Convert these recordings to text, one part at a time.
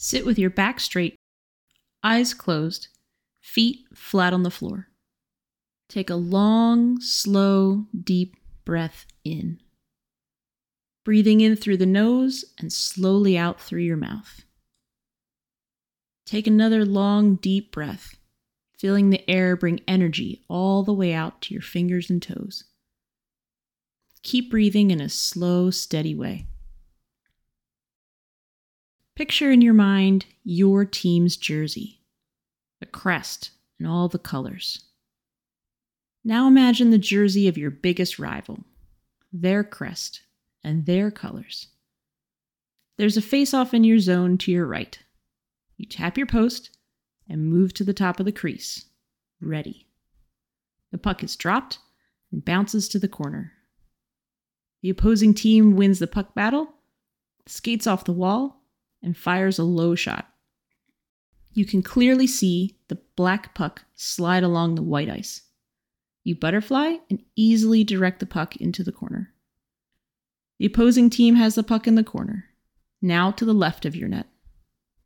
Sit with your back straight, eyes closed, feet flat on the floor. Take a long, slow, deep breath in. Breathing in through the nose and slowly out through your mouth. Take another long, deep breath, feeling the air bring energy all the way out to your fingers and toes. Keep breathing in a slow, steady way. Picture in your mind your team's jersey, the crest, and all the colors. Now imagine the jersey of your biggest rival, their crest, and their colors. There's a face off in your zone to your right. You tap your post and move to the top of the crease. Ready. The puck is dropped and bounces to the corner. The opposing team wins the puck battle, skates off the wall, and fires a low shot. You can clearly see the black puck slide along the white ice. You butterfly and easily direct the puck into the corner. The opposing team has the puck in the corner, now to the left of your net.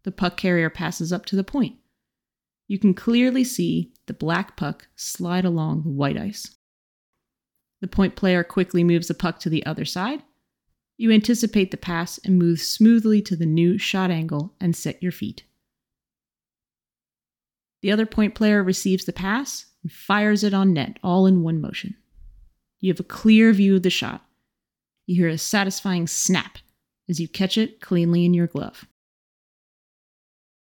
The puck carrier passes up to the point. You can clearly see the black puck slide along the white ice. The point player quickly moves the puck to the other side. You anticipate the pass and move smoothly to the new shot angle and set your feet. The other point player receives the pass and fires it on net all in one motion. You have a clear view of the shot. You hear a satisfying snap as you catch it cleanly in your glove.